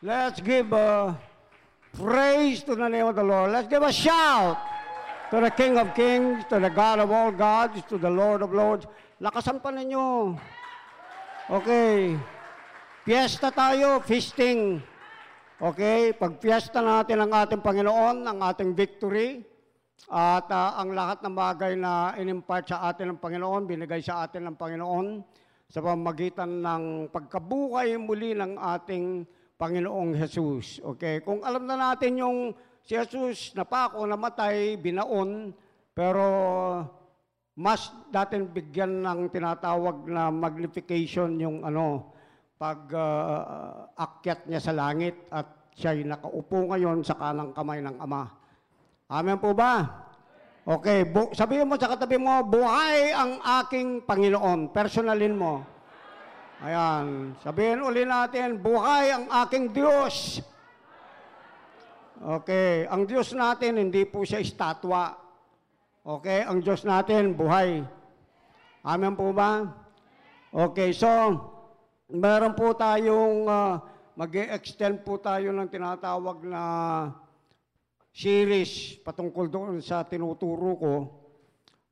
Let's give a praise to the name of the Lord. Let's give a shout to the King of Kings, to the God of all gods, to the Lord of lords. Lakasan pa ninyo. Okay. Fiesta tayo, feasting. Okay, pag fiesta natin ang ating Panginoon, ang ating victory, at uh, ang lahat ng bagay na inimpart sa atin ng Panginoon, binigay sa atin ng Panginoon, sa pamagitan ng pagkabuhay muli ng ating Panginoong Jesus. Okay, kung alam na natin yung si Jesus napako, namatay, binaon, pero mas datin bigyan ng tinatawag na magnification yung ano, pag uh, akyat niya sa langit at siya'y nakaupo ngayon sa kanang kamay ng Ama. Amen po ba? Okay, bu- sabihin mo sa katabi mo, buhay ang aking Panginoon. Personalin mo. Ayan. Sabihin uli natin, buhay ang aking Diyos. Okay, ang Diyos natin, hindi po siya estatwa. Okay, ang Diyos natin, buhay. Amen po ba? Okay, so, meron po tayong, uh, mag-extend po tayo ng tinatawag na series patungkol doon sa tinuturo ko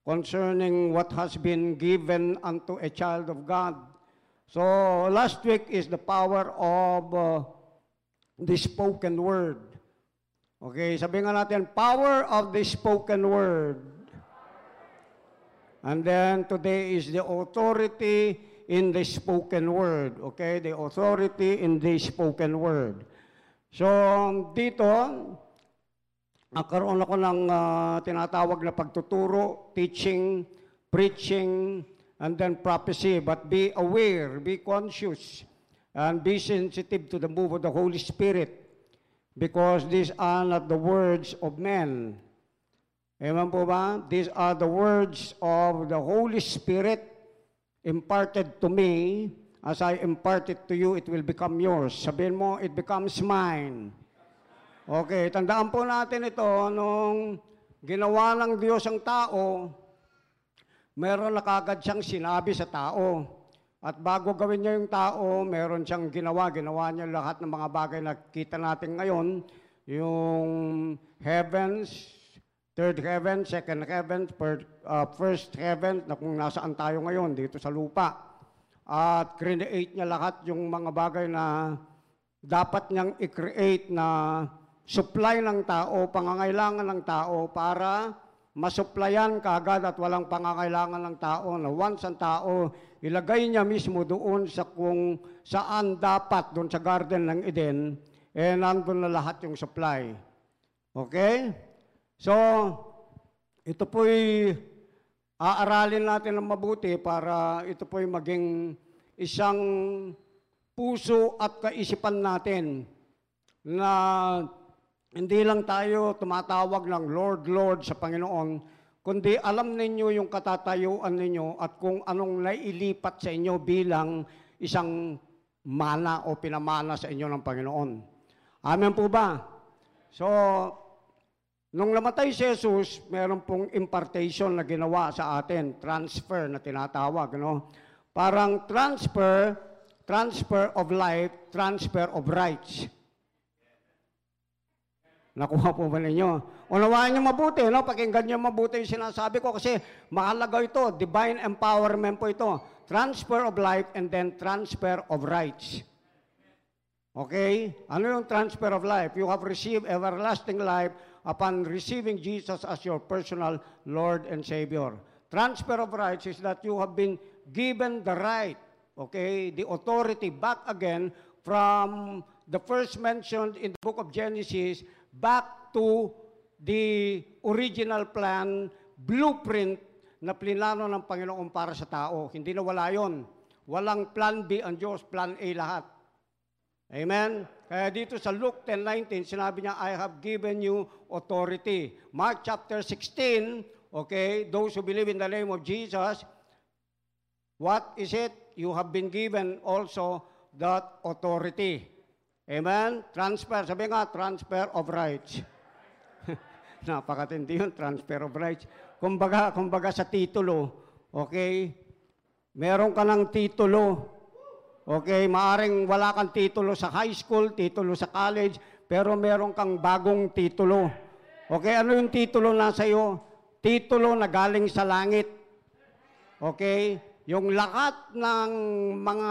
concerning what has been given unto a child of God. So, last week is the power of uh, the spoken word. Okay, sabi nga natin, power of the spoken word. And then today is the authority in the spoken word. Okay, the authority in the spoken word. So, dito, nagkaroon ako ng uh, tinatawag na pagtuturo, teaching, preaching, and then prophecy. But be aware, be conscious, and be sensitive to the move of the Holy Spirit because these are not the words of men. Amen po ba? These are the words of the Holy Spirit imparted to me. As I impart it to you, it will become yours. Sabihin mo, it becomes mine. Okay, tandaan po natin ito, nung ginawa ng Diyos ang tao, meron na kagad siyang sinabi sa tao. At bago gawin niya yung tao, meron siyang ginawa. Ginawa niya lahat ng mga bagay na kita natin ngayon. Yung heavens, third heaven, second heaven, first, uh, first heaven, na kung nasaan tayo ngayon, dito sa lupa. At create niya lahat yung mga bagay na dapat niyang i-create na supply ng tao, pangangailangan ng tao para masuplayan kagad at walang pangangailangan ng tao na once ang tao ilagay niya mismo doon sa kung saan dapat doon sa garden ng Eden, eh nandun na lahat yung supply. Okay? So, ito po'y aaralin natin ng mabuti para ito po'y maging isang puso at kaisipan natin na hindi lang tayo tumatawag ng Lord, Lord sa Panginoon, kundi alam ninyo yung katatayuan ninyo at kung anong nailipat sa inyo bilang isang mana o pinamana sa inyo ng Panginoon. Amen po ba? So, Nung namatay si Jesus, meron pong impartation na ginawa sa atin, transfer na tinatawag, no? Parang transfer, transfer of life, transfer of rights. Nakuha po ba ninyo? Unawaan niyo mabuti, no? Pakinggan niyo mabuti yung sinasabi ko kasi mahalaga ito. Divine empowerment po ito. Transfer of life and then transfer of rights. Okay? Ano yung transfer of life? You have received everlasting life upon receiving Jesus as your personal Lord and Savior. Transfer of rights is that you have been given the right, okay, the authority back again from the first mentioned in the book of Genesis back to the original plan, blueprint na plinano ng Panginoon para sa tao. Hindi na wala yon. Walang plan B ang Diyos, plan A lahat. Amen? Kaya dito sa Luke 10.19, sinabi niya, I have given you authority. Mark chapter 16, okay, those who believe in the name of Jesus, what is it? You have been given also that authority. Amen? Transfer. Sabi nga, transfer of rights. Napakatindi yun, transfer of rights. Kumbaga, kumbaga sa titulo, okay, meron ka ng titulo, Okay, maaring wala kang titulo sa high school, titulo sa college, pero meron kang bagong titulo. Okay, ano yung titulo na sa iyo? Titulo na galing sa langit. Okay? Yung lahat ng mga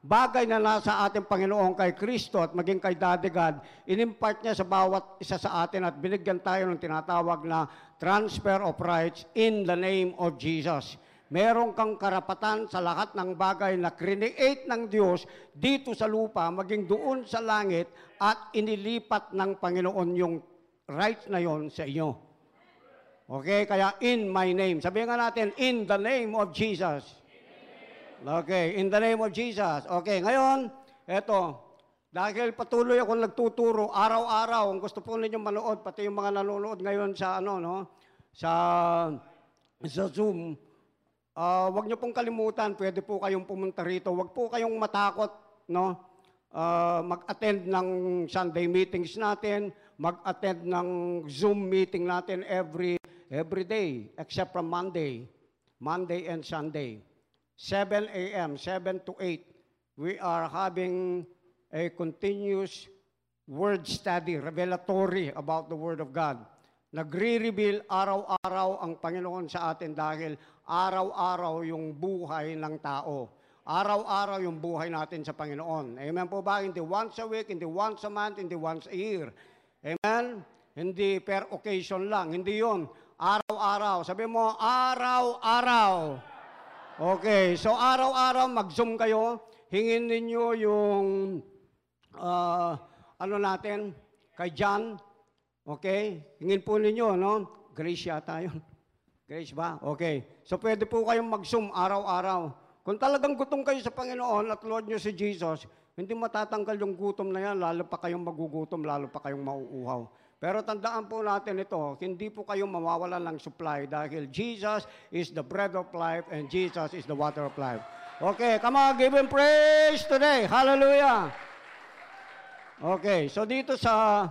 bagay na nasa ating Panginoon kay Kristo at maging kay Daddy God, inimpart niya sa bawat isa sa atin at binigyan tayo ng tinatawag na transfer of rights in the name of Jesus. Meron kang karapatan sa lahat ng bagay na create ng Diyos dito sa lupa, maging doon sa langit, at inilipat ng Panginoon yung rights na yon sa inyo. Okay, kaya in my name. Sabihin nga natin, in the name of Jesus. Okay, in the name of Jesus. Okay, ngayon, eto, dahil patuloy ako nagtuturo araw-araw, kung gusto po ninyong manood, pati yung mga nanonood ngayon sa ano, no, sa, sa Zoom, Uh, wag niyo pong kalimutan, pwede po kayong pumunta rito. Wag po kayong matakot, no? Uh, mag-attend ng Sunday meetings natin, mag-attend ng Zoom meeting natin every every day except from Monday. Monday and Sunday. 7 a.m., 7 to 8. We are having a continuous word study, revelatory about the Word of God. Nagre-reveal araw-araw ang Panginoon sa atin dahil araw-araw yung buhay ng tao. Araw-araw yung buhay natin sa Panginoon. Amen po ba? Hindi once a week, hindi once a month, hindi once a year. Amen? Hindi per occasion lang. Hindi yon. Araw-araw. Sabi mo, araw-araw. Okay. So, araw-araw, mag-zoom kayo. Hingin ninyo yung, uh, ano natin, kay John, Okay? Hingin po ninyo, no? Grace yata yun. Grace ba? Okay. So pwede po kayong mag-zoom araw-araw. Kung talagang gutom kayo sa Panginoon at Lord nyo si Jesus, hindi matatanggal yung gutom na yan, lalo pa kayong magugutom, lalo pa kayong mauuhaw. Pero tandaan po natin ito, hindi po kayo mawawalan ng supply dahil Jesus is the bread of life and Jesus is the water of life. Okay, come on, give Him praise today. Hallelujah. Okay, so dito sa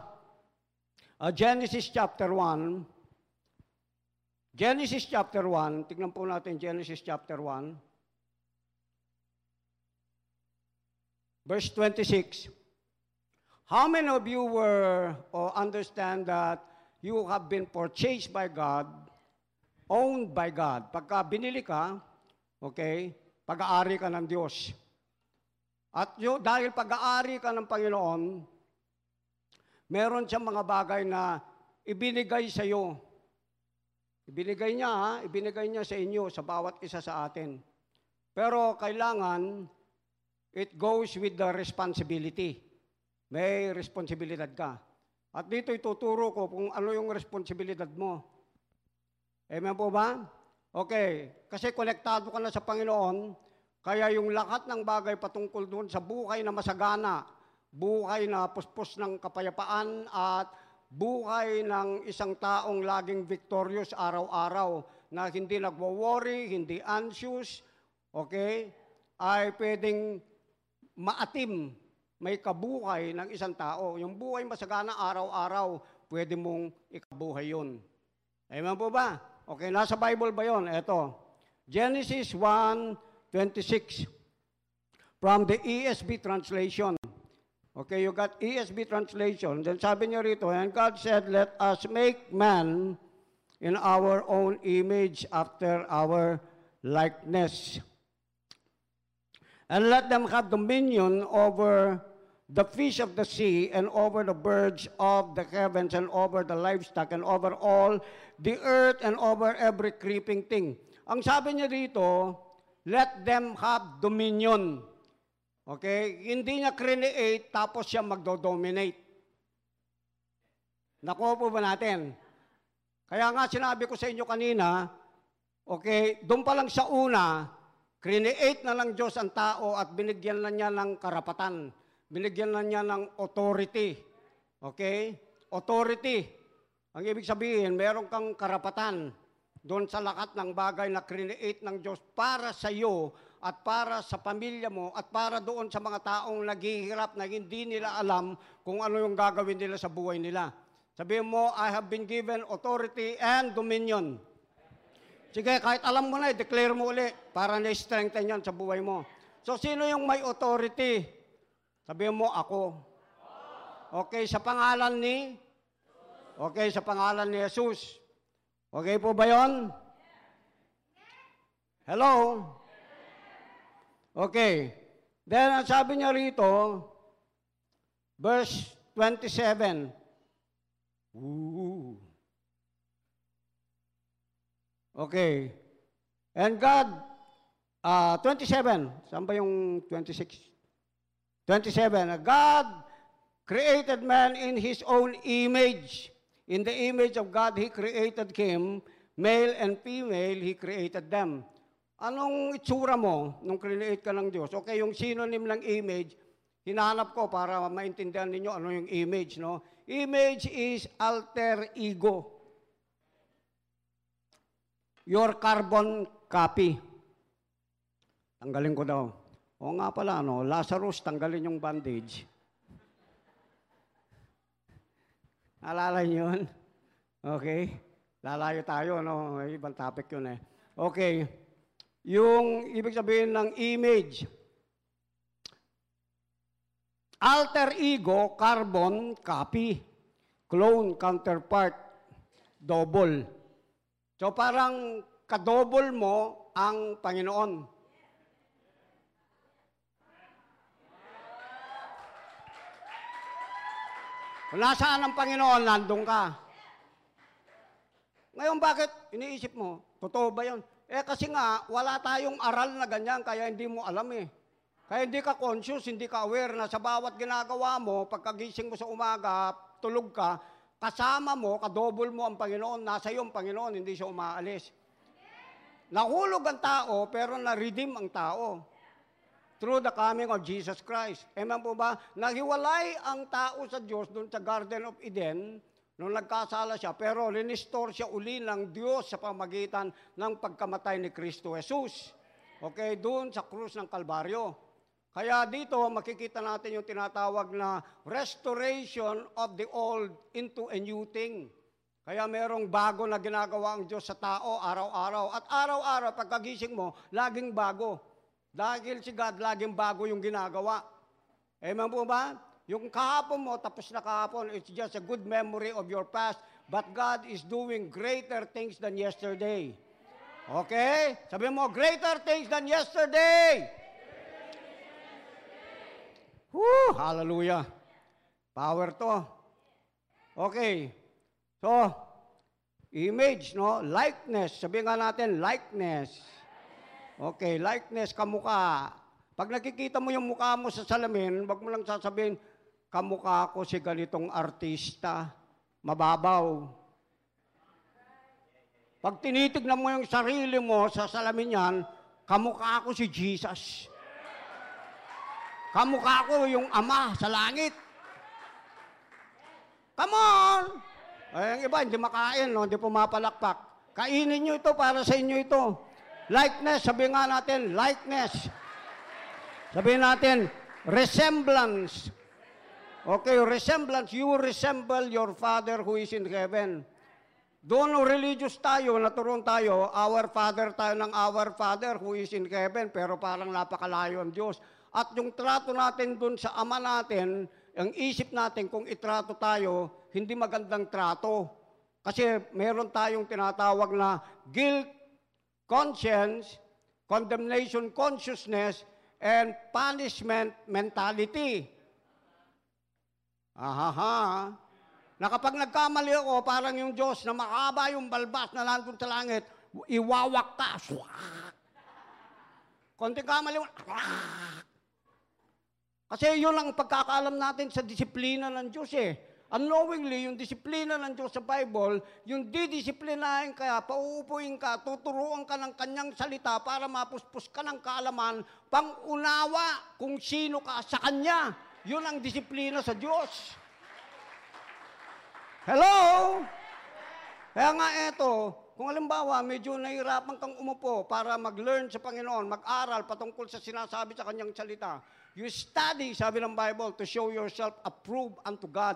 Uh, Genesis chapter 1. Genesis chapter 1. Tignan po natin Genesis chapter 1. Verse 26. How many of you were or understand that you have been purchased by God, owned by God? Pagka binili ka, okay, pag-aari ka ng Diyos. At yun, dahil pag-aari ka ng Panginoon, meron siyang mga bagay na ibinigay sa iyo. Ibinigay niya, ha? ibinigay niya sa inyo, sa bawat isa sa atin. Pero kailangan, it goes with the responsibility. May responsibilidad ka. At dito ituturo ko kung ano yung responsibilidad mo. Amen po ba? Okay. Kasi konektado ka na sa Panginoon, kaya yung lahat ng bagay patungkol doon sa buhay na masagana, buhay na puspos ng kapayapaan at buhay ng isang taong laging victorious araw-araw na hindi nagwo-worry, hindi anxious, okay, ay pwedeng maatim, may kabuhay ng isang tao. Yung buhay masagana araw-araw, pwede mong ikabuhay yun. Amen po ba? Okay, nasa Bible ba yon? Ito. Genesis 1:26 from the ESV translation. Okay, you got ESB translation. Then sabi niya rito, and God said, let us make man in our own image after our likeness. And let them have dominion over the fish of the sea and over the birds of the heavens and over the livestock and over all the earth and over every creeping thing. Ang sabi niya dito, let them have dominion. Okay? Hindi niya create tapos siya magdo-dominate. Nakuha po ba natin? Kaya nga sinabi ko sa inyo kanina, okay, doon pa lang sa una, create na lang Diyos ang tao at binigyan na niya ng karapatan. Binigyan na niya ng authority. Okay? Authority. Ang ibig sabihin, meron kang karapatan doon sa lakat ng bagay na create ng Diyos para sa iyo at para sa pamilya mo at para doon sa mga taong naghihirap na hindi nila alam kung ano yung gagawin nila sa buhay nila. Sabihin mo, I have been given authority and dominion. Sige, kahit alam mo na, declare mo uli para na-strengthen yan sa buhay mo. So, sino yung may authority? Sabihin mo, ako. Okay, sa pangalan ni? Okay, sa pangalan ni Jesus. Okay po ba yon? Hello? Okay. Then, ang sabi niya rito, verse 27. Ooh. Okay. And God, uh, 27. Saan ba yung 26? 27. God created man in His own image. In the image of God, He created him. Male and female, He created them. Anong itsura mo nung create ka ng Diyos? Okay, yung synonym ng image, hinanap ko para maintindihan ninyo ano yung image, no? Image is alter ego. Your carbon copy. Tanggalin ko daw. O nga pala, no? Lazarus, tanggalin yung bandage. Alala niyo yun? Okay. Lalayo tayo, no? Ibang topic yun eh. Okay. Yung ibig sabihin ng image. Alter ego, carbon, copy. Clone, counterpart, double. So parang kadouble mo ang Panginoon. Kung nasaan ang Panginoon, nandun ka. Ngayon, bakit iniisip mo? Totoo ba yun? Eh kasi nga, wala tayong aral na ganyan, kaya hindi mo alam eh. Kaya hindi ka conscious, hindi ka aware na sa bawat ginagawa mo, pagkagising mo sa umaga, tulog ka, kasama mo, kadouble mo ang Panginoon, nasa iyo ang Panginoon, hindi siya umaalis. Nahulog ang tao, pero na-redeem ang tao through the coming of Jesus Christ. Amen po ba? Nahiwalay ang tao sa Diyos doon sa Garden of Eden nung nagkasala siya, pero linistore siya uli ng Diyos sa pamagitan ng pagkamatay ni Kristo Jesus. Okay, doon sa krus ng Kalbaryo. Kaya dito makikita natin yung tinatawag na restoration of the old into a new thing. Kaya merong bago na ginagawa ang Diyos sa tao araw-araw. At araw-araw, pagkagising mo, laging bago. Dahil si God, laging bago yung ginagawa. Amen po ba? Yung kahapon mo, tapos na kahapon, it's just a good memory of your past. But God is doing greater things than yesterday. Okay? Sabi mo, greater things than yesterday. Woo! Hallelujah. Power to. Okay. So, image, no? Likeness. Sabi nga natin, likeness. Okay, likeness, kamukha. Pag nakikita mo yung mukha mo sa salamin, wag mo lang sasabihin, kamukha ko si ganitong artista, mababaw. Pag tinitignan mo yung sarili mo sa salamin yan, kamukha ko si Jesus. Kamukha ko yung Ama sa langit. Come on! Ay, ang iba, hindi makain, no? hindi pumapalakpak. Kainin nyo ito para sa inyo ito. Likeness, sabi nga natin, likeness. Sabihin natin, resemblance. Okay, resemblance. You resemble your Father who is in heaven. Doon religious tayo, naturon tayo, our Father tayo ng our Father who is in heaven, pero parang napakalayo ang Diyos. At yung trato natin doon sa Ama natin, ang isip natin kung itrato tayo, hindi magandang trato. Kasi meron tayong tinatawag na guilt conscience, condemnation consciousness, and punishment mentality. Ahaha. Na kapag nagkamali ako, parang yung Diyos na makaba yung balbas na nandun sa langit, iwawak ka. Konting kamali, kasi yun ang pagkakaalam natin sa disiplina ng Diyos eh unknowingly, yung disiplina ng Diyos sa Bible, yung didisiplinahin ka, pauupuin ka, tuturuan ka ng kanyang salita para mapuspos ka ng kaalaman, pangunawa kung sino ka sa Kanya. Yun ang disiplina sa Diyos. Hello? Kaya nga eto, kung halimbawa, medyo nahirapan kang umupo para mag-learn sa Panginoon, mag-aral patungkol sa sinasabi sa kanyang salita, you study, sabi ng Bible, to show yourself approved unto God.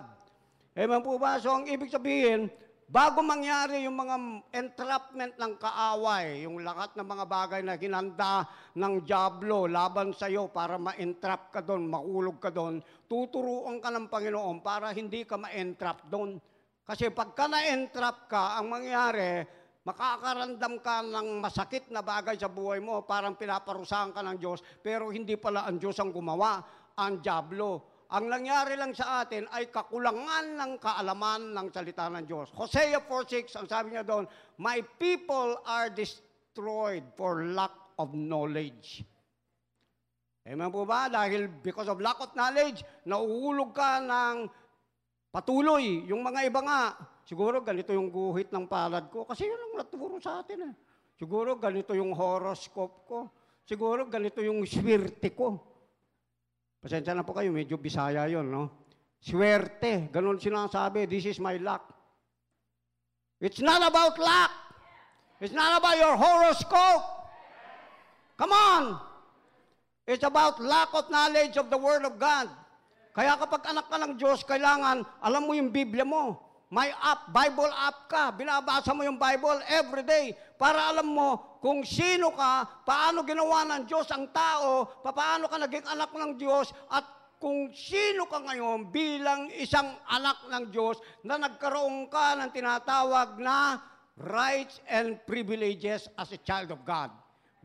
Amen po ba? So ang ibig sabihin, bago mangyari yung mga entrapment ng kaaway, yung lahat ng mga bagay na hinanda ng Diablo laban sa iyo para ma-entrap ka doon, makulog ka doon, tuturuan ka ng Panginoon para hindi ka ma-entrap doon. Kasi pagka na-entrap ka, ang mangyari, makakaramdam ka ng masakit na bagay sa buhay mo, parang pinaparusahan ka ng Diyos, pero hindi pala ang Diyos ang gumawa, ang Diablo. Ang nangyari lang sa atin ay kakulangan ng kaalaman ng salita ng Diyos. Hosea 4.6, ang sabi niya doon, My people are destroyed for lack of knowledge. Amen po ba? Dahil because of lack of knowledge, nauulog ka ng patuloy. Yung mga iba nga, siguro ganito yung guhit ng palad ko. Kasi yun ang naturo sa atin. Eh. Siguro ganito yung horoscope ko. Siguro ganito yung swerte ko. Pasensya na po kayo, medyo bisaya yon, no? Swerte, ganun sinasabi, this is my luck. It's not about luck. It's not about your horoscope. Come on! It's about lack of knowledge of the Word of God. Kaya kapag anak ka ng Diyos, kailangan alam mo yung Biblia mo. May app, Bible app ka. Binabasa mo yung Bible every day para alam mo kung sino ka, paano ginawa ng Diyos ang tao, paano ka naging anak ng Diyos, at kung sino ka ngayon bilang isang anak ng Diyos na nagkaroon ka ng tinatawag na rights and privileges as a child of God.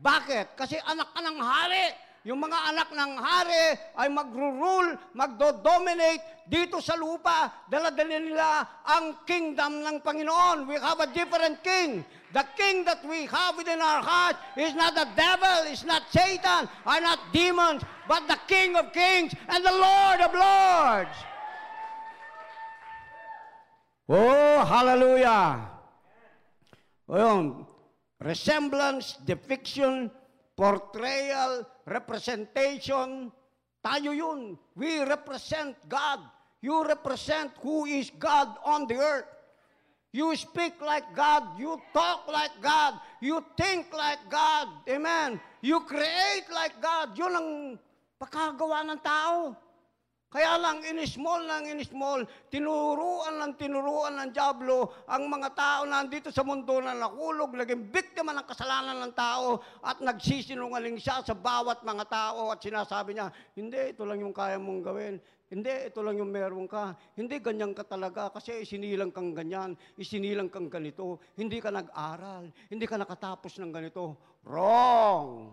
Bakit? Kasi anak ka ng hari yung mga anak ng hari ay magro-rule, magdo-dominate dito sa lupa. Dala-dala nila ang kingdom ng Panginoon. We have a different king. The king that we have within our heart is not the devil, is not Satan, are not demons, but the King of kings and the Lord of lords. Oh, hallelujah. Ayun, resemblance, depiction, portrayal, representation, tayo yun. We represent God. You represent who is God on the earth. You speak like God. You talk like God. You think like God. Amen. You create like God. Yun ang pagkagawa ng tao. Kaya lang, in-small ng in-small, tinuruan ng tinuruan ng Diablo ang mga tao na nandito sa mundo na nakulog, naging biktima ng kasalanan ng tao at nagsisinungaling siya sa bawat mga tao at sinasabi niya, hindi, ito lang yung kaya mong gawin. Hindi, ito lang yung meron ka. Hindi, ganyan ka talaga kasi isinilang kang ganyan, isinilang kang ganito. Hindi ka nag-aral, hindi ka nakatapos ng ganito. Wrong!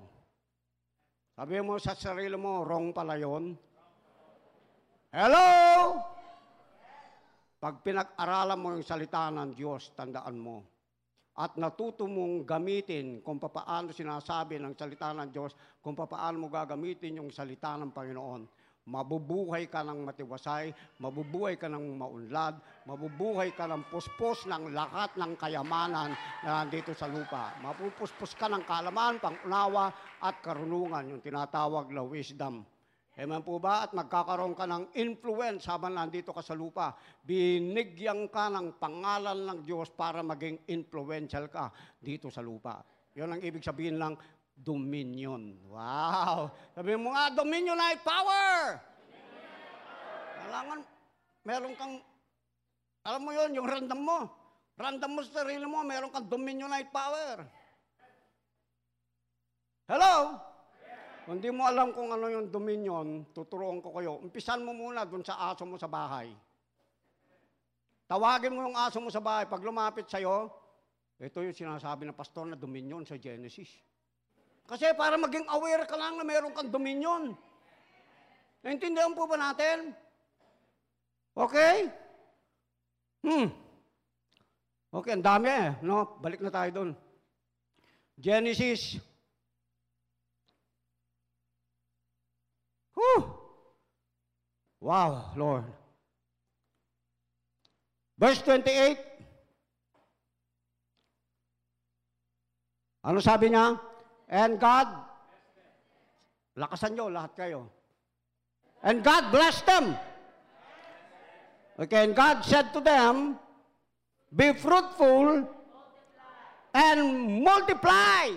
Sabi mo sa sarili mo, wrong pala yun. Hello? Pag pinag-aralan mo yung salita ng Diyos, tandaan mo. At natuto mong gamitin kung paano sinasabi ng salita ng Diyos, kung paano mo gagamitin yung salita ng Panginoon. Mabubuhay ka ng matiwasay, mabubuhay ka ng maunlad, mabubuhay ka ng puspos ng lahat ng kayamanan na nandito sa lupa. Mapupuspos ka ng kalaman, pangunawa at karunungan, yung tinatawag na wisdom. Amen po ba? At magkakaroon ka ng influence habang nandito ka sa lupa. Binigyan ka ng pangalan ng Diyos para maging influential ka dito sa lupa. Yun ang ibig sabihin ng dominion. Wow! Sabi mo nga, dominionite power! Kailangan, meron kang, alam mo yun, yung random mo. Random mo sa sarili mo, meron kang dominionite power. Hello? Kung di mo alam kung ano yung dominion, tuturuan ko kayo. Umpisan mo muna dun sa aso mo sa bahay. Tawagin mo yung aso mo sa bahay. Pag lumapit sa'yo, ito yung sinasabi ng pastor na dominion sa Genesis. Kasi para maging aware ka lang na meron kang dominion. Naintindihan po ba natin? Okay? Hmm. Okay, ang dami eh. No? Balik na tayo doon. Genesis Wow, Lord. Verse 28. Ano sabi niya? And God, lakasan nyo lahat kayo. And God blessed them. Okay, and God said to them, Be fruitful and multiply.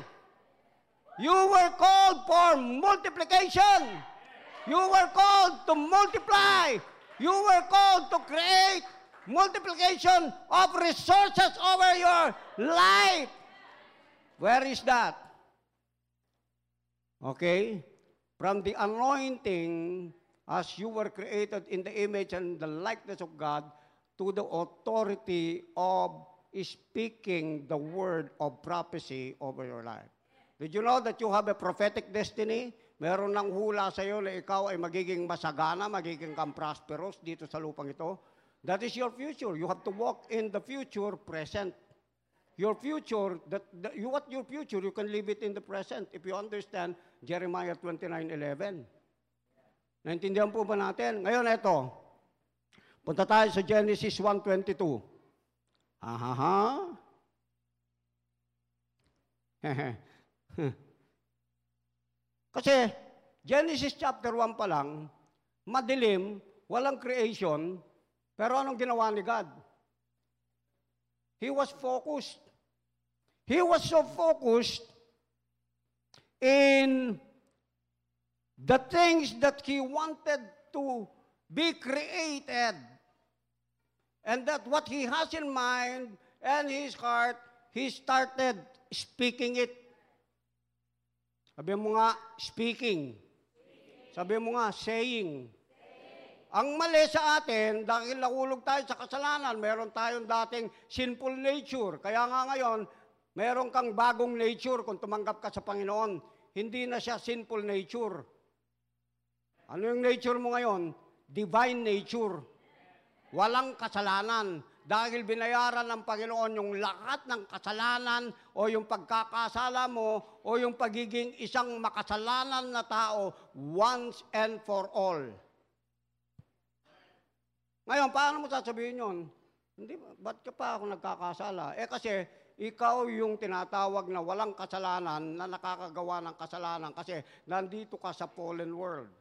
You were called for multiplication. You were called to multiply. You were called to create multiplication of resources over your life. Where is that? Okay? From the anointing as you were created in the image and the likeness of God to the authority of speaking the word of prophecy over your life. Did you know that you have a prophetic destiny? Meron ng hula sa iyo na ikaw ay magiging masagana, magiging kang prosperous dito sa lupang ito. That is your future. You have to walk in the future present. Your future, that, that you what your future, you can live it in the present if you understand Jeremiah 29:11. Naintindihan po ba natin? Ngayon ito. Punta tayo sa Genesis 1:22. Aha. Kasi Genesis chapter 1 pa lang, madilim, walang creation, pero anong ginawa ni God? He was focused. He was so focused in the things that he wanted to be created. And that what he has in mind and his heart, he started speaking it. Sabi mo nga, speaking. Sabi mo nga, saying. Ang mali sa atin, dahil nahulog tayo sa kasalanan, meron tayong dating sinful nature. Kaya nga ngayon, meron kang bagong nature kung tumanggap ka sa Panginoon. Hindi na siya sinful nature. Ano yung nature mo ngayon? Divine nature. Walang kasalanan. Dahil binayaran ng Panginoon yung lahat ng kasalanan o yung pagkakasala mo o yung pagiging isang makasalanan na tao once and for all. Ngayon, paano mo sasabihin yun? Hindi, ba't ka pa ako nagkakasala? Eh kasi, ikaw yung tinatawag na walang kasalanan na nakakagawa ng kasalanan kasi nandito ka sa fallen world.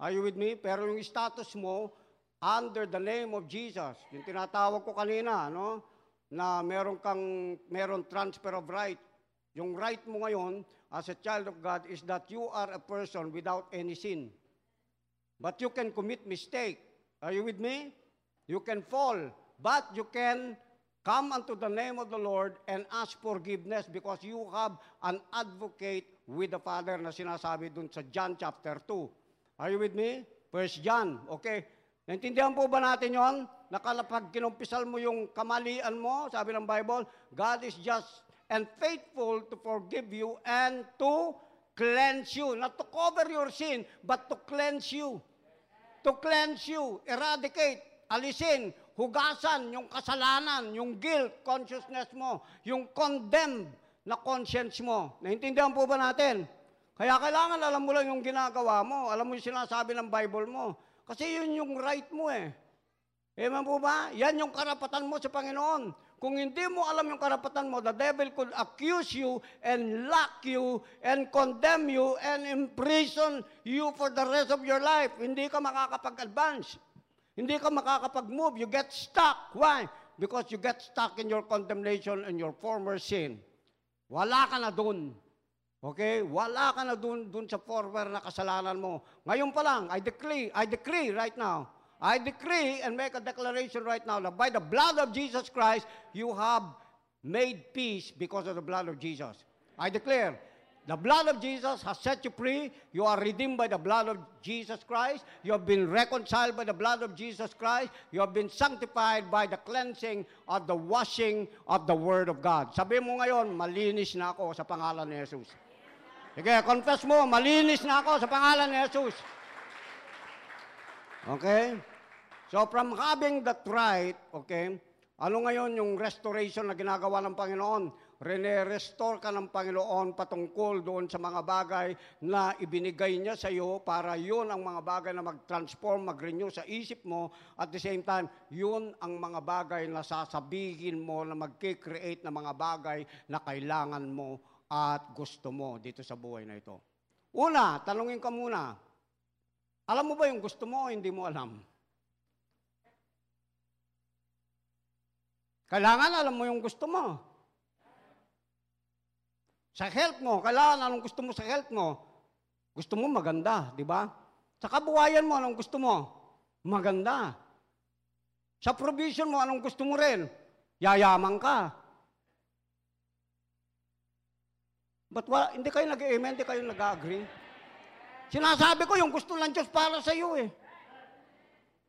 Are you with me? Pero yung status mo, under the name of Jesus, yung tinatawag ko kanina, no? na meron kang, meron transfer of right. Yung right mo ngayon, as a child of God, is that you are a person without any sin. But you can commit mistake. Are you with me? You can fall, but you can come unto the name of the Lord and ask forgiveness because you have an advocate with the Father na sinasabi dun sa John chapter 2. Are you with me? First John, okay? Naintindihan po ba natin yon? Nakalapag kinumpisal mo yung kamalian mo, sabi ng Bible, God is just and faithful to forgive you and to cleanse you. Not to cover your sin, but to cleanse you. To cleanse you, eradicate, alisin, hugasan yung kasalanan, yung guilt, consciousness mo, yung condemned na conscience mo. Naintindihan po ba natin? Kaya kailangan alam mo lang yung ginagawa mo, alam mo yung sinasabi ng Bible mo. Kasi yun yung right mo eh. Eman po ba? Yan yung karapatan mo sa Panginoon. Kung hindi mo alam yung karapatan mo, the devil could accuse you and lock you and condemn you and imprison you for the rest of your life. Hindi ka makakapag-advance. Hindi ka makakapag-move. You get stuck. Why? Because you get stuck in your condemnation and your former sin. Wala ka na dun. Okay? Wala ka na dun, dun sa former na kasalanan mo. Ngayon pa lang, I decree, I decree right now, I decree and make a declaration right now that by the blood of Jesus Christ, you have made peace because of the blood of Jesus. I declare, the blood of Jesus has set you free. You are redeemed by the blood of Jesus Christ. You have been reconciled by the blood of Jesus Christ. You have been sanctified by the cleansing of the washing of the Word of God. Sabi mo ngayon, malinis na ako sa pangalan ni Jesus. Sige, confess mo, malinis na ako sa pangalan ni Jesus. Okay? So from having that right, okay, ano ngayon yung restoration na ginagawa ng Panginoon? Rene-restore ka ng Panginoon patungkol doon sa mga bagay na ibinigay niya sa iyo para yun ang mga bagay na mag-transform, mag-renew sa isip mo. At the same time, yun ang mga bagay na sasabihin mo na mag-create ng mga bagay na kailangan mo at gusto mo dito sa buhay na ito. Una, tanungin ka muna, alam mo ba yung gusto mo o hindi mo alam? Kailangan alam mo yung gusto mo. Sa health mo, kailangan anong gusto mo sa health mo. Gusto mo maganda, di ba? Sa kabuhayan mo, anong gusto mo? Maganda. Sa provision mo, anong gusto mo rin? Yayaman ka. But wala, hindi kayo nag-amen, hindi kayo nag-agree. Sinasabi ko, yung gusto ng Diyos para sa iyo eh.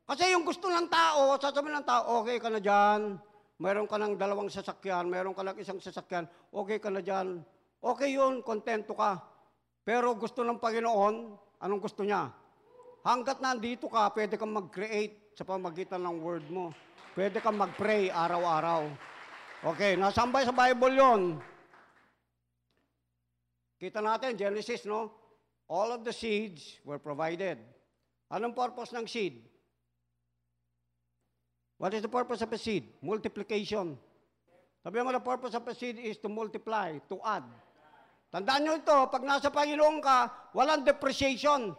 Kasi yung gusto ng tao, sasabihin ng tao, okay ka na dyan, mayroon ka ng dalawang sasakyan, mayroon ka ng isang sasakyan, okay ka na dyan. Okay yun, kontento ka. Pero gusto ng Panginoon, anong gusto niya? Hanggat nandito ka, pwede kang mag-create sa pamagitan ng word mo. Pwede kang mag-pray araw-araw. Okay, nasambay sa Bible yon. Kita natin, Genesis, no? All of the seeds were provided. Anong purpose ng seed? What is the purpose of a seed? Multiplication. Sabi mo, the purpose of a seed is to multiply, to add. Tandaan nyo ito, pag nasa Panginoon ka, walang depreciation.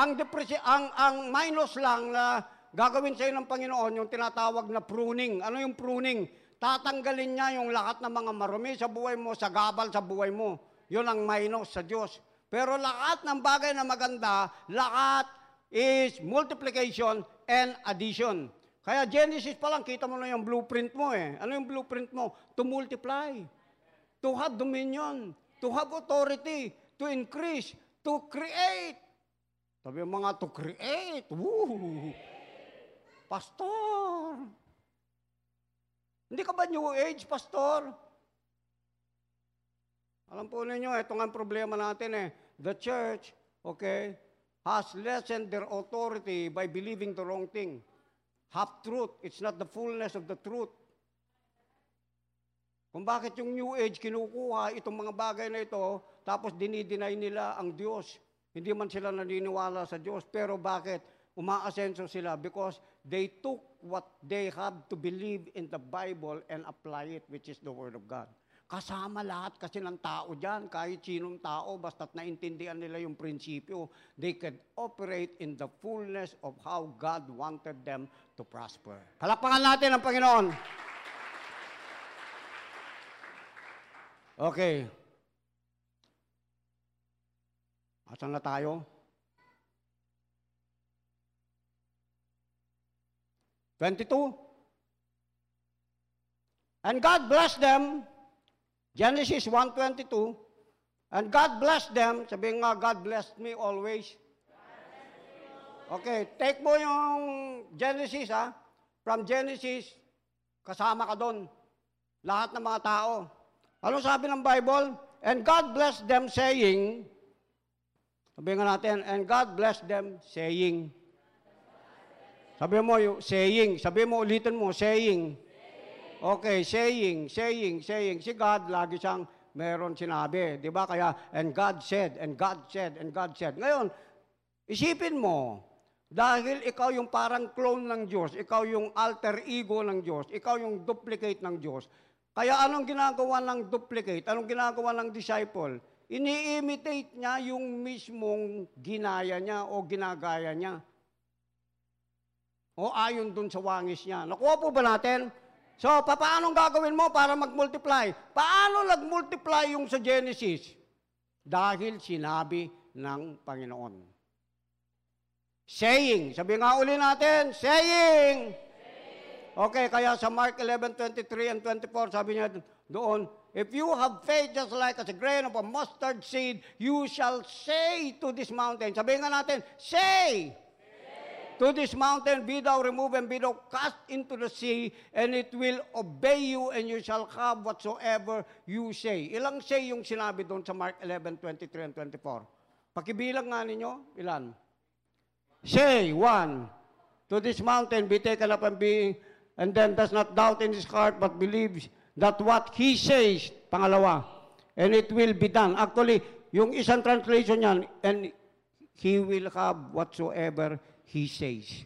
Ang, depreci- ang, ang minus lang na gagawin sa'yo ng Panginoon, yung tinatawag na pruning. Ano yung pruning? Tatanggalin niya yung lahat ng mga marumi sa buhay mo, sa gabal sa buhay mo. Yun ang minus sa Diyos. Pero lahat ng bagay na maganda, lahat is multiplication and addition. Kaya Genesis pa lang, kita mo na yung blueprint mo eh. Ano yung blueprint mo? To multiply, to have dominion, to have authority, to increase, to create. Sabi yung mga to create. Woo! Pastor! Hindi ka ba new age, pastor? Alam po ninyo, ito nga problema natin eh. The church, okay, has lessened their authority by believing the wrong thing half-truth. It's not the fullness of the truth. Kung bakit yung New Age kinukuha itong mga bagay na ito, tapos dinideny nila ang Diyos. Hindi man sila naniniwala sa Diyos. Pero bakit? Umaasenso sila because they took what they have to believe in the Bible and apply it, which is the Word of God. Kasama lahat kasi ng tao dyan, kahit sinong tao, basta't naintindihan nila yung prinsipyo, they can operate in the fullness of how God wanted them to prosper. Palakpakan natin ang Panginoon. Okay. Asan na tayo? 22. And God blessed them Genesis 1.22, And God blessed them. Sabihin nga, God blessed me always. Okay, take mo yung Genesis, ha? From Genesis, kasama ka doon. Lahat ng mga tao. Ano sabi ng Bible? And God blessed them saying, sabihin nga natin, and God blessed them saying. Sabi mo saying. Sabi mo, ulitin mo, saying. Okay, saying, saying, saying. Si God, lagi siyang meron sinabi. Di ba? Kaya, and God said, and God said, and God said. Ngayon, isipin mo, dahil ikaw yung parang clone ng Diyos, ikaw yung alter ego ng Diyos, ikaw yung duplicate ng Diyos, kaya anong ginagawa ng duplicate? Anong ginagawa ng disciple? Ini-imitate niya yung mismong ginaya niya o ginagaya niya. O ayon dun sa wangis niya. Nakuha po ba natin? So, paano gagawin mo para mag-multiply? Paano nag-multiply yung sa Genesis? Dahil sinabi ng Panginoon. Saying. Sabi nga uli natin, saying. Okay, kaya sa Mark 11:23 and 24, sabi niya doon, If you have faith just like as a grain of a mustard seed, you shall say to this mountain. Sabi nga natin, say! To this mountain be thou removed and be thou cast into the sea, and it will obey you, and you shall have whatsoever you say. Ilang say yung sinabi doon sa Mark 11, 23 and 24? Pakibilang nga ninyo, ilan? Say, one. To this mountain be taken up and be, and then does not doubt in his heart, but believes that what he says, pangalawa, and it will be done. Actually, yung isang translation niyan, and he will have whatsoever He says.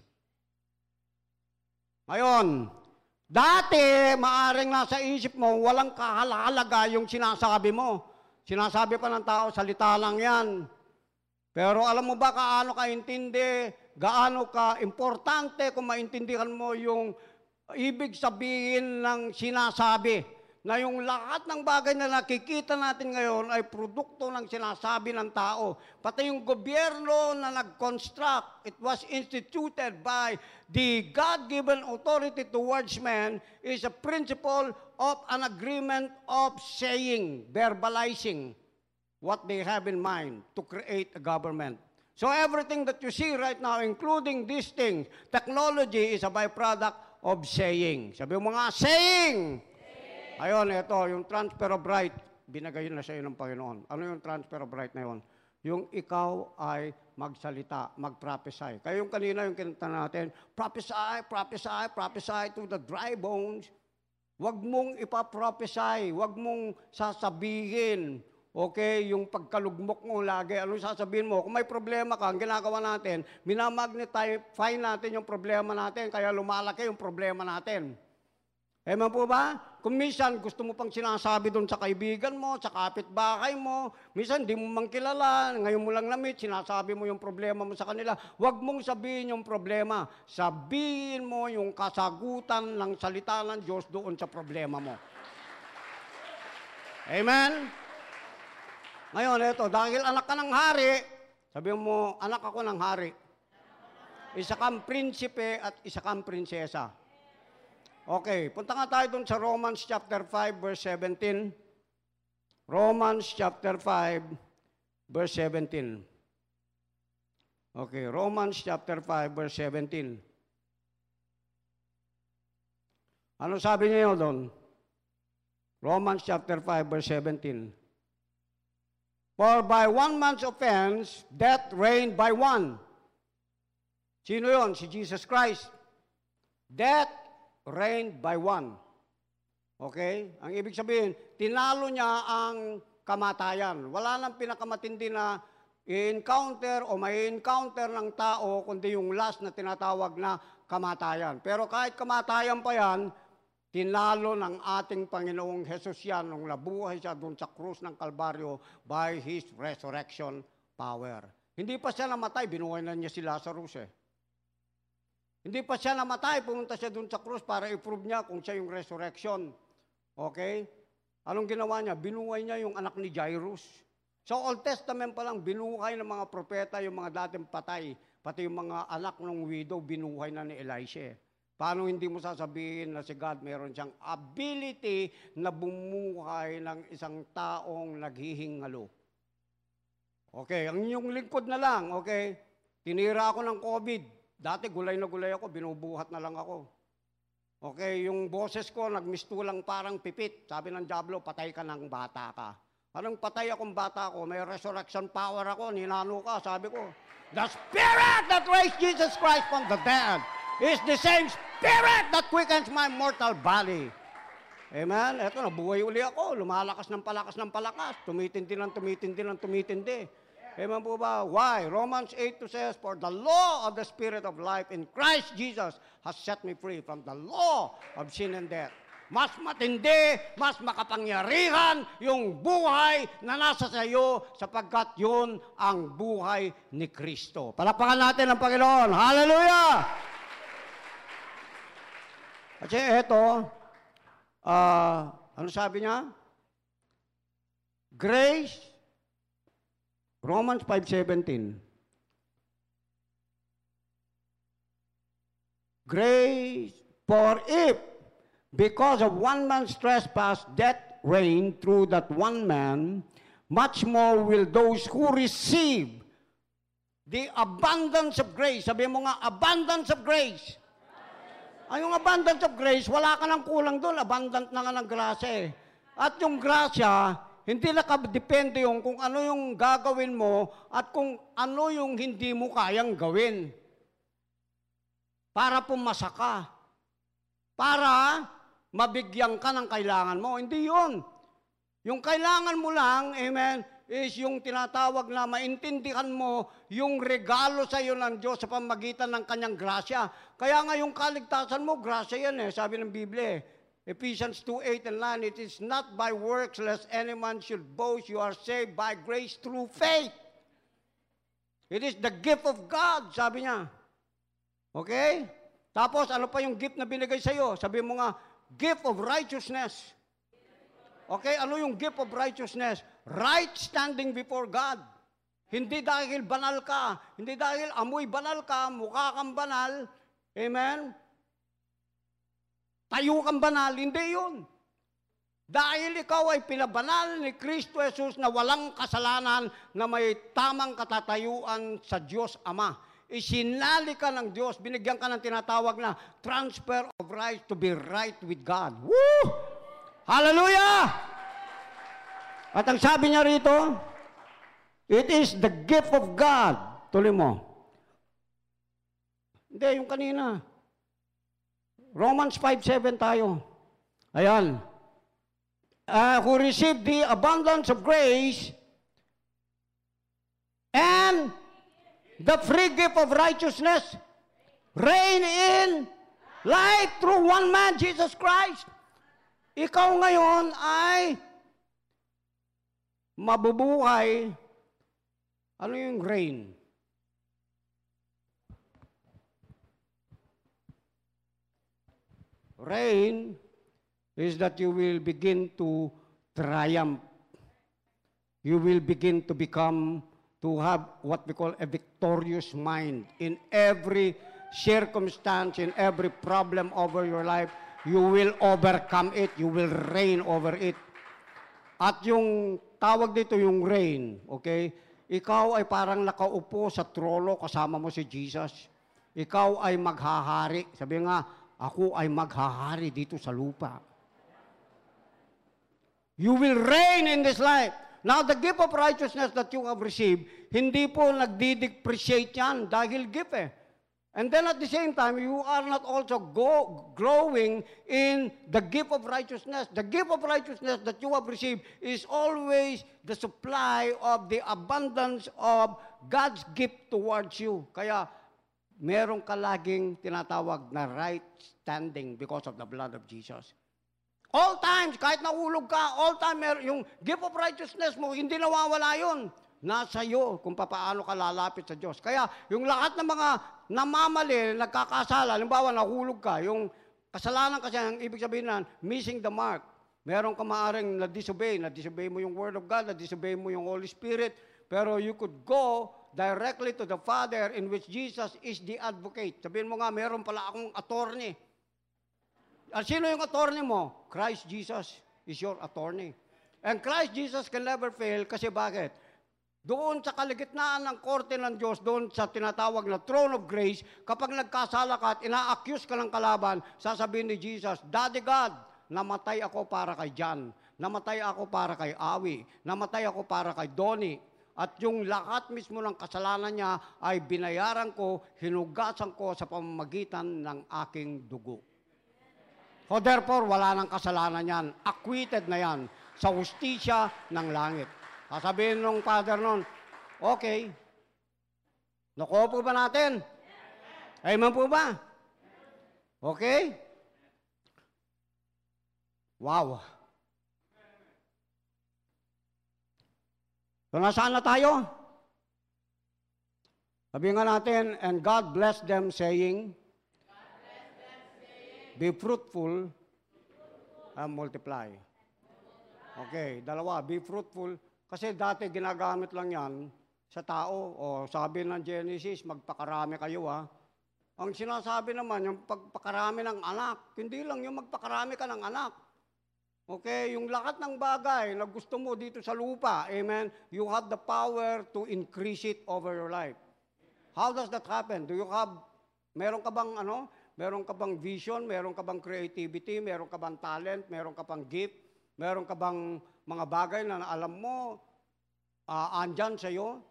Ngayon, dati, maaring nasa isip mo, walang kahalaga yung sinasabi mo. Sinasabi pa ng tao, salita lang yan. Pero alam mo ba kaano ka intindi, gaano ka importante kung maintindihan mo yung ibig sabihin ng sinasabi. Na yung lahat ng bagay na nakikita natin ngayon ay produkto ng sinasabi ng tao. Pati yung gobyerno na nag-construct, it was instituted by the God-given authority towards man is a principle of an agreement of saying, verbalizing what they have in mind to create a government. So everything that you see right now, including these things, technology is a byproduct of saying. Sabi mo nga, saying! Ayun, ito, yung transfer of right, binagay na sa iyo ng Panginoon. Ano yung transfer of right na yun? Yung ikaw ay magsalita, mag-prophesy. Kaya yung kanina yung kinanta natin, prophesy, prophesy, prophesy to the dry bones. Huwag mong ipaprophesy, huwag mong sasabihin, okay, yung pagkalugmok mo lagi, ano sasabihin mo? Kung may problema ka, ang ginagawa natin, minamagnify natin yung problema natin, kaya lumalaki yung problema natin. Eman po ba? Kung minsan gusto mo pang sinasabi doon sa kaibigan mo, sa kapitbahay mo, minsan di mo mang kilala, ngayon mo lang namit, sinasabi mo yung problema mo sa kanila, huwag mong sabihin yung problema. Sabihin mo yung kasagutan ng salita ng Diyos doon sa problema mo. Amen? Ngayon, ito, dahil anak ka ng hari, sabi mo, anak ako ng hari. Isa kang prinsipe at isa kang prinsesa. Okay, punta nga tayo dun sa Romans chapter 5 verse 17. Romans chapter 5 verse 17. Okay, Romans chapter 5 verse 17. Ano sabi niyo doon? Romans chapter 5 verse 17. For by one man's offense, death reigned by one. Sino yon? Si Jesus Christ. Death reigned by one. Okay? Ang ibig sabihin, tinalo niya ang kamatayan. Wala nang pinakamatindi na i-encounter o may encounter ng tao kundi yung last na tinatawag na kamatayan. Pero kahit kamatayan pa yan, tinalo ng ating Panginoong Jesus yan nung nabuhay siya doon sa krus ng Kalbaryo by His resurrection power. Hindi pa siya namatay, binuhay na niya si Lazarus eh. Hindi pa siya namatay, pumunta siya doon sa krus para i-prove niya kung siya yung resurrection. Okay? Anong ginawa niya? Binuhay niya yung anak ni Jairus. Sa Old Testament pa lang, binuhay ng mga propeta yung mga dating patay. Pati yung mga anak ng widow, binuhay na ni Elisha. Paano hindi mo sasabihin na si God meron siyang ability na bumuhay ng isang taong naghihingalo? Okay, ang inyong lingkod na lang, okay? Tinira ako ng COVID. Dati gulay na gulay ako, binubuhat na lang ako. Okay, yung boses ko, nagmistulang parang pipit. Sabi ng Diablo, patay ka ng bata ka. Anong patay akong bata ko? May resurrection power ako, ninano ka, sabi ko. The Spirit that raised Jesus Christ from the dead is the same Spirit that quickens my mortal body. Amen? Eto, nabuhay uli ako. Lumalakas ng palakas ng palakas. Tumitindi ng tumitindi ng tumitindi. Amen po ba? Why? Romans 8 to says, For the law of the Spirit of life in Christ Jesus has set me free from the law of sin and death. Mas matindi, mas makapangyarihan yung buhay na nasa sa iyo sapagkat yun ang buhay ni Kristo. Palapakan natin ang Panginoon. Hallelujah! Kasi eto, uh, ano sabi niya? Grace Romans 5.17 Grace, for if because of one man's trespass death reigned through that one man, much more will those who receive the abundance of grace. Sabi mo nga, abundance of grace. Ay, yung abundance of grace, wala ka nang kulang doon. Abundant na nga ng grasya eh. At yung grasya, hindi nakadepende yung kung ano yung gagawin mo at kung ano yung hindi mo kayang gawin. Para pumasa ka. Para mabigyan ka ng kailangan mo. Hindi yun. Yung kailangan mo lang, amen, is yung tinatawag na maintindihan mo yung regalo sa iyo ng Diyos sa pamagitan ng kanyang grasya. Kaya nga yung kaligtasan mo, grasya yan eh, sabi ng Biblia eh. Ephesians 2, 8 and 9, it is not by works lest any man should boast. You are saved by grace through faith. It is the gift of God, sabi niya. Okay? Tapos, ano pa yung gift na binigay sa iyo? Sabi mo nga, gift of righteousness. Okay, ano yung gift of righteousness? Right standing before God. Hindi dahil banal ka, hindi dahil amoy banal ka, mukha kang banal, amen? Tayo kang banal, hindi yun. Dahil ikaw ay pinabanal ni Kristo Jesus na walang kasalanan na may tamang katatayuan sa Diyos Ama. Isinali ka ng Diyos, binigyan ka ng tinatawag na transfer of rights to be right with God. Woo! Hallelujah! At ang sabi niya rito, it is the gift of God. Tuloy mo. Hindi, yung kanina. Romans 5.7 tayo. Ayan. Uh, who received the abundance of grace and the free gift of righteousness reign in life through one man, Jesus Christ. Ikaw ngayon ay mabubuhay. Ano yung reign? Reign is that you will begin to triumph. You will begin to become, to have what we call a victorious mind in every circumstance, in every problem over your life. You will overcome it. You will reign over it. At yung tawag dito yung reign, okay? Ikaw ay parang nakaupo sa trono kasama mo si Jesus. Ikaw ay maghahari. Sabi nga, ako ay maghahari dito sa lupa. You will reign in this life. Now, the gift of righteousness that you have received, hindi po nagdi-depreciate yan dahil gift eh. And then at the same time, you are not also go, growing in the gift of righteousness. The gift of righteousness that you have received is always the supply of the abundance of God's gift towards you. Kaya meron ka laging tinatawag na right standing because of the blood of Jesus. All times, kahit nahulog ka, all time, yung gift of righteousness mo, hindi nawawala yun. Nasa iyo kung paano ka lalapit sa Diyos. Kaya yung lahat ng mga namamali, nagkakasala, halimbawa nahulog ka, yung kasalanan kasi ang ibig sabihin na missing the mark. Meron ka maaring na-disobey, na-disobey mo yung Word of God, na-disobey mo yung Holy Spirit, pero you could go directly to the Father in which Jesus is the advocate. Sabihin mo nga, meron pala akong attorney. At sino yung attorney mo? Christ Jesus is your attorney. And Christ Jesus can never fail kasi bakit? Doon sa kaligitnaan ng korte ng Diyos, doon sa tinatawag na throne of grace, kapag nagkasala ka at ina-accuse ka ng kalaban, sasabihin ni Jesus, Daddy God, namatay ako para kay John, namatay ako para kay Awi, namatay ako para kay Donnie, at yung lahat mismo ng kasalanan niya ay binayaran ko, hinugasan ko sa pamamagitan ng aking dugo. So therefore, wala nang kasalanan yan. Acquitted na yan sa ustisya ng langit. Sasabihin nung father nun, okay, nakuha po ba natin? Amen po ba? Okay? Wow. So nasaan na tayo? Sabi nga natin, and God blessed them saying, Be fruitful and multiply. Okay, dalawa, be fruitful kasi dati ginagamit lang yan sa tao. O sabi ng Genesis, magpakarami kayo ha. Ang sinasabi naman, yung pagpakarami ng anak, hindi lang yung magpakarami ka ng anak. Okay, yung lahat ng bagay na gusto mo dito sa lupa, amen, you have the power to increase it over your life. How does that happen? Do you have, meron ka bang ano, meron ka bang vision, meron ka bang creativity, meron ka bang talent, meron ka bang gift, meron ka bang mga bagay na alam mo, uh, andyan sa iyo.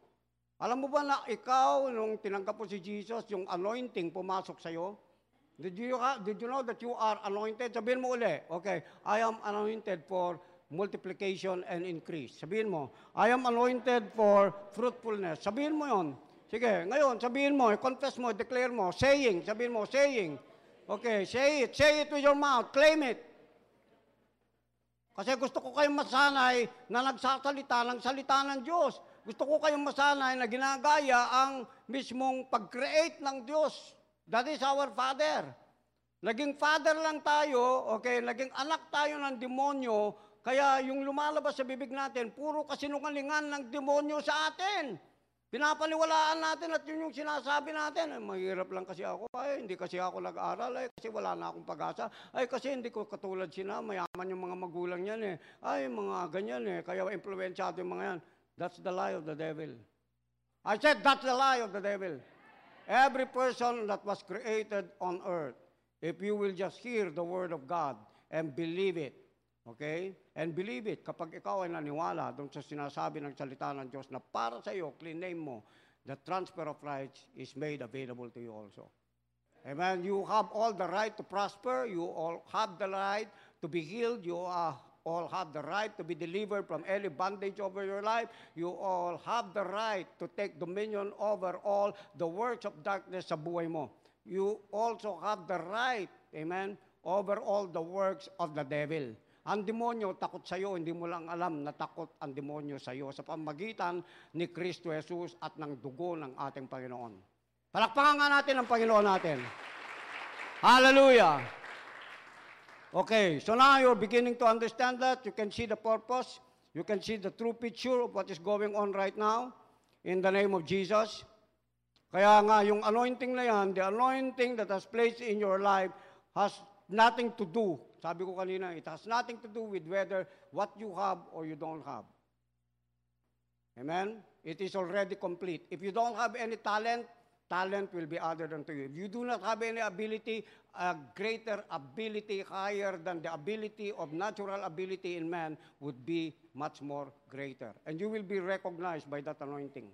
Alam mo ba na ikaw, nung tinanggap mo si Jesus, yung anointing pumasok sa iyo? Did you, did you know that you are anointed? Sabihin mo uli, okay, I am anointed for multiplication and increase. Sabihin mo, I am anointed for fruitfulness. Sabihin mo yon. Sige, ngayon, sabihin mo, confess mo, declare mo, saying, sabihin mo, saying. Okay, say it. Say it with your mouth. Claim it. Kasi gusto ko kayong masanay na nagsasalita ng salita ng Diyos. Gusto ko kayong masanay na ginagaya ang mismong pag-create ng Diyos. That is our Father. Naging father lang tayo, okay, naging anak tayo ng demonyo Kaya yung lumalabas sa bibig natin, puro kasinungalingan ng demonyo sa atin. Pinapaniwalaan natin at yun yung sinasabi natin. Ay, mahirap lang kasi ako. Ay, hindi kasi ako nag-aral. Ay, kasi wala na akong pag-asa. Ay, kasi hindi ko katulad sina. Mayaman yung mga magulang yan eh. Ay, mga ganyan eh. Kaya influensyado yung mga yan. That's the lie of the devil. I said, that's the lie of the devil. Every person that was created on earth, if you will just hear the word of God and believe it, okay? And believe it, kapag ikaw ay naniwala doon sa sinasabi ng salita ng Diyos na para sa iyo, name mo, the transfer of rights is made available to you also. Amen. You have all the right to prosper. You all have the right to be healed. You are all have the right to be delivered from any bondage over your life. You all have the right to take dominion over all the works of darkness sa buhay mo. You also have the right, amen, over all the works of the devil. Ang demonyo takot sa iyo, hindi mo lang alam na takot ang demonyo sa iyo sa pamagitan ni Kristo Jesus at ng dugo ng ating Panginoon. Palakpakan nga natin ang Panginoon natin. Hallelujah! Okay, so now you're beginning to understand that. You can see the purpose. You can see the true picture of what is going on right now in the name of Jesus. Kaya nga, yung anointing na yan, the anointing that has placed in your life has nothing to do. Sabi ko kanina, it has nothing to do with whether what you have or you don't have. Amen? It is already complete. If you don't have any talent, talent will be added unto you. If you do not have any ability, a greater ability higher than the ability of natural ability in man would be much more greater. And you will be recognized by that anointing.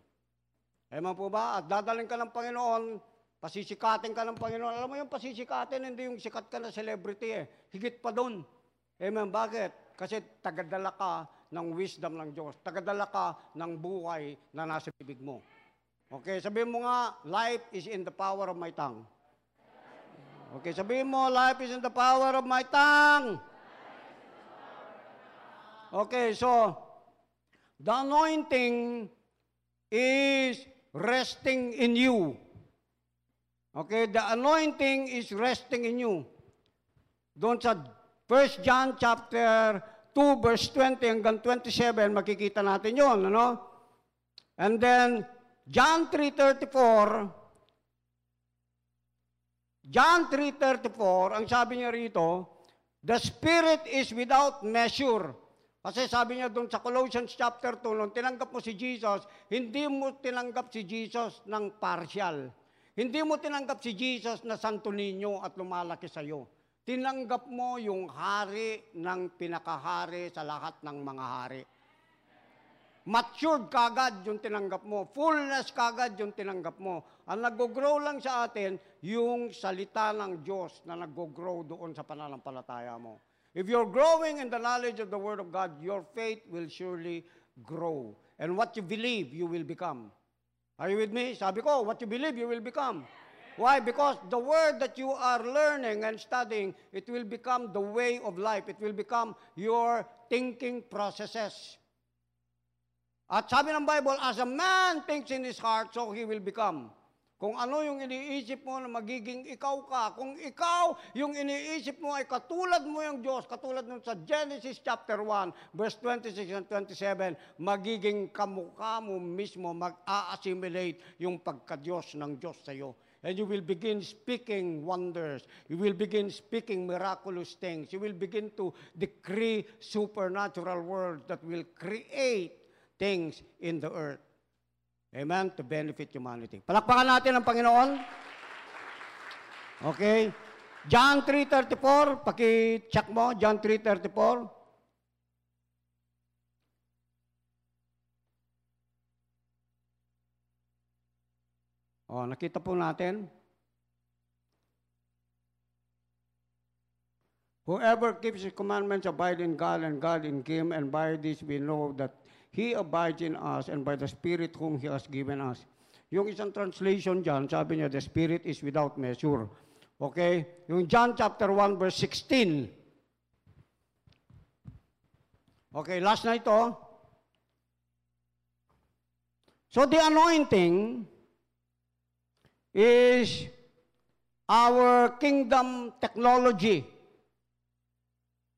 Amen po ba? At dadaling ka ng Panginoon, pasisikatin ka ng Panginoon. Alam mo yung pasisikatin, hindi yung sikat ka na celebrity eh. Higit pa doon. Amen. Bakit? Kasi tagadala ka ng wisdom ng Diyos. Tagadala ka ng buhay na nasa bibig mo. Okay, sabihin mo nga, life is in the power of my tongue. Okay, sabihin mo, life is in the power of my tongue. Okay, so, the anointing is resting in you. Okay, the anointing is resting in you. Doon sa 1 John chapter 2 verse 20 hanggang 27, makikita natin yon, ano? And then, John 3.34, John 3.34, ang sabi niya rito, the Spirit is without measure. Kasi sabi niya doon sa Colossians chapter 2, nung tinanggap mo si Jesus, hindi mo tinanggap si Jesus ng partial. Hindi mo tinanggap si Jesus na santo ninyo at lumalaki sa iyo. Tinanggap mo yung hari ng pinakahari sa lahat ng mga hari. Matured kagad yung tinanggap mo. Fullness kagad yung tinanggap mo. Ang nag-grow lang sa atin, yung salita ng Diyos na nag-grow doon sa pananampalataya mo. If you're growing in the knowledge of the Word of God, your faith will surely grow. And what you believe, you will become. Are you with me? Sabi ko, what you believe, you will become. Why? Because the word that you are learning and studying, it will become the way of life. It will become your thinking processes. At sabi ng Bible, as a man thinks in his heart, so he will become. Kung ano yung iniisip mo na magiging ikaw ka, kung ikaw yung iniisip mo ay katulad mo yung Diyos, katulad nun sa Genesis chapter 1, verse 26 and 27, magiging kamukha mo mismo, mag-a-assimilate yung pagka-Diyos ng Diyos sa iyo. And you will begin speaking wonders. You will begin speaking miraculous things. You will begin to decree supernatural words that will create things in the earth. Amen? To benefit humanity. Palakpakan natin ang Panginoon. Okay. John 3.34, paki-check mo, John 3.34. Oh, nakita po natin. Whoever keeps his commandments abide in God and God in him, and by this we know that He abides in us and by the Spirit whom He has given us. Yung isang translation dyan, sabi niya, the Spirit is without measure. Okay? Yung John chapter 1 verse 16. Okay, last na ito. So the anointing is our kingdom technology.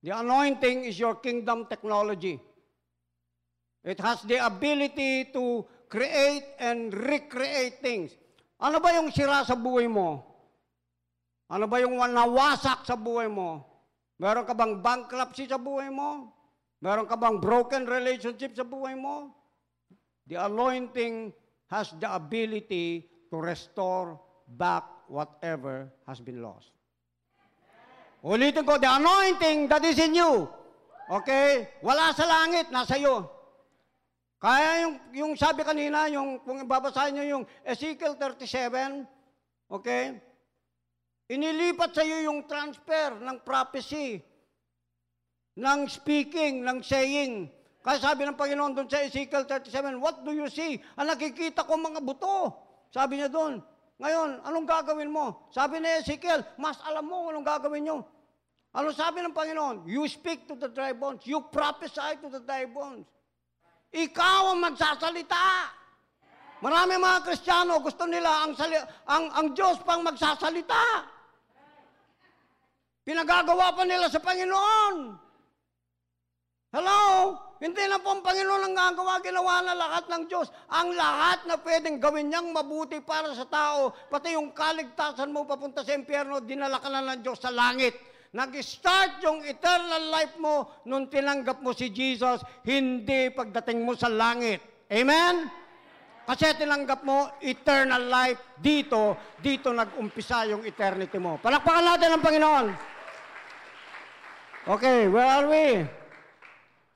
The anointing is your kingdom technology. It has the ability to create and recreate things. Ano ba yung sira sa buhay mo? Ano ba yung nawasak sa buhay mo? Meron ka bang bankruptcy sa buhay mo? Meron ka bang broken relationship sa buhay mo? The anointing has the ability to restore back whatever has been lost. Ulitin ko, the anointing that is in you. Okay? Wala sa langit, nasa iyo. Kaya yung, yung sabi kanina, yung, kung babasahin nyo yung Ezekiel 37, okay? Inilipat sa iyo yung transfer ng prophecy, ng speaking, ng saying. Kaya sabi ng Panginoon doon sa Ezekiel 37, What do you see? Ang nakikita ko mga buto. Sabi niya doon. Ngayon, anong gagawin mo? Sabi ni Ezekiel, mas alam mo anong gagawin nyo. Ano sabi ng Panginoon? You speak to the dry bones. You prophesy to the dry bones. Ikaw ang magsasalita. Marami mga Kristiyano gusto nila ang, sali- ang, ang Diyos pang magsasalita. Pinagagawa pa nila sa Panginoon. Hello? Hindi na po ang Panginoon ang gagawa, ginawa na lahat ng Diyos. Ang lahat na pwedeng gawin niyang mabuti para sa tao, pati yung kaligtasan mo papunta sa impyerno, dinala ka na ng Diyos sa langit. Nag-start yung eternal life mo nung tinanggap mo si Jesus, hindi pagdating mo sa langit. Amen? Kasi tinanggap mo eternal life dito, dito nag-umpisa yung eternity mo. Palakpakan natin ang Panginoon. Okay, where are we?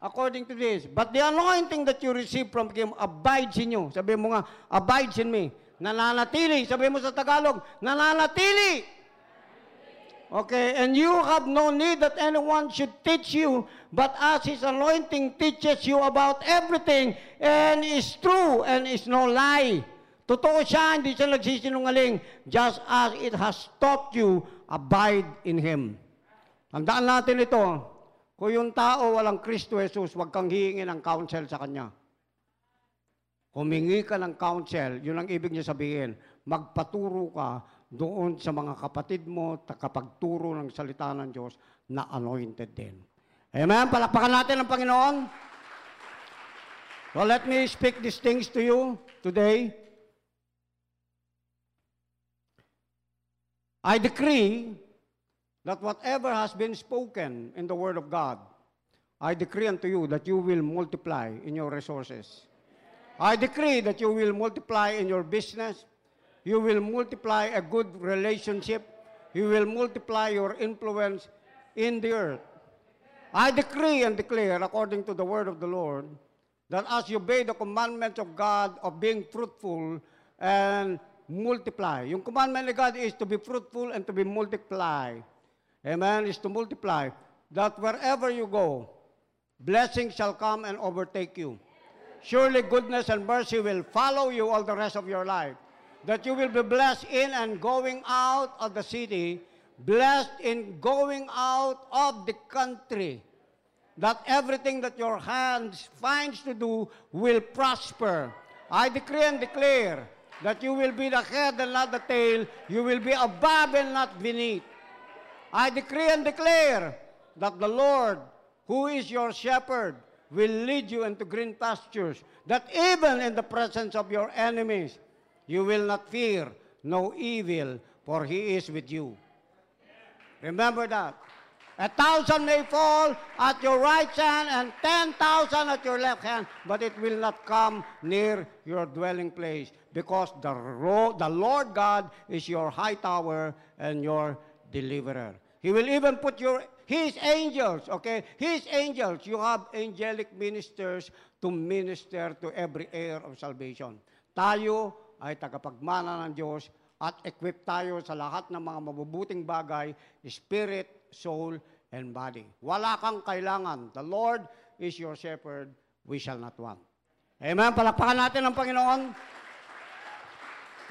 According to this. But the anointing that you receive from Him abides in you. Sabi mo nga, abides in me. Nananatili. Sabi mo sa Tagalog, nananatili. Okay, and you have no need that anyone should teach you, but as His anointing teaches you about everything, and is true, and is no lie. Totoo siya, hindi siya nagsisinungaling. Just as it has taught you, abide in Him. Tandaan natin ito, kung yung tao walang Kristo Jesus, huwag kang hihingi ng counsel sa Kanya. Humingi ka ng counsel, yun ang ibig niya sabihin. Magpaturo ka doon sa mga kapatid mo, takapagturo ng salita ng Diyos na anointed din. Amen? Palakpakan natin ang Panginoon. So let me speak these things to you today. I decree that whatever has been spoken in the Word of God, I decree unto you that you will multiply in your resources. I decree that you will multiply in your business. You will multiply a good relationship. You will multiply your influence in the earth. I decree and declare, according to the word of the Lord, that as you obey the commandments of God of being fruitful and multiply. Yung commandment of God is to be fruitful and to be multiply. Amen, is to multiply. That wherever you go, blessing shall come and overtake you. Surely goodness and mercy will follow you all the rest of your life. That you will be blessed in and going out of the city, blessed in going out of the country. That everything that your hands finds to do will prosper. I decree and declare that you will be the head and not the tail. You will be above and not beneath. I decree and declare that the Lord, who is your shepherd, will lead you into green pastures, that even in the presence of your enemies, you will not fear no evil, for he is with you. Remember that. A thousand may fall at your right hand and ten thousand at your left hand, but it will not come near your dwelling place, because the, the Lord God is your high tower and your deliverer. He will even put your his angels, okay? His angels, you have angelic ministers to minister to every heir of salvation. Tayo ay tagapagmana ng Diyos at equip tayo sa lahat ng mga mabubuting bagay, spirit, soul, and body. Wala kang kailangan. The Lord is your shepherd, we shall not want. Amen. Palakpakan natin ang Panginoon.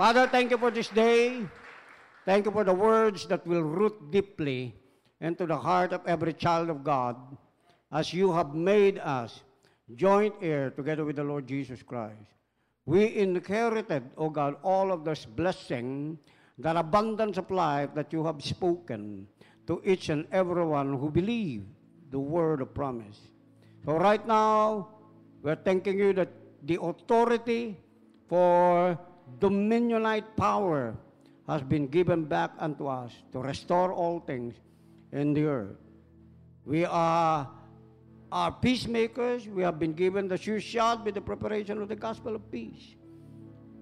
Father, thank you for this day. Thank you for the words that will root deeply into the heart of every child of God as you have made us joint heir together with the Lord Jesus Christ. We inherited, O God, all of this blessing, that abundance of life that you have spoken to each and everyone who believe. the word of promise. So right now, we're thanking you that the authority for dominionite power has been given back unto us to restore all things in the earth. We are are peacemakers. We have been given the sure shot with the preparation of the gospel of peace.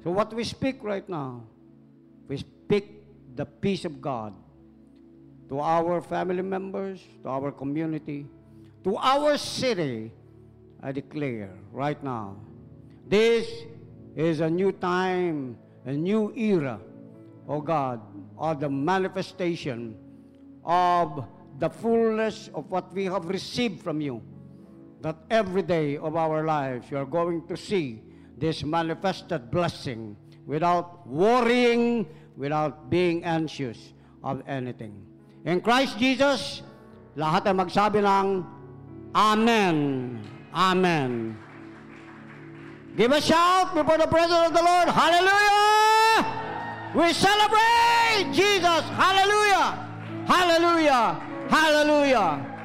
So what we speak right now, we speak the peace of God to our family members, to our community, to our city, I declare right now. This is a new time, a new era, oh God, of the manifestation of the fullness of what we have received from you. That every day of our lives, you are going to see this manifested blessing without worrying, without being anxious of anything. In Christ Jesus, lahat ay magsabi ng Amen. Amen. Give a shout before the presence of the Lord. Hallelujah! We celebrate Jesus. Hallelujah! Hallelujah! Hallelujah!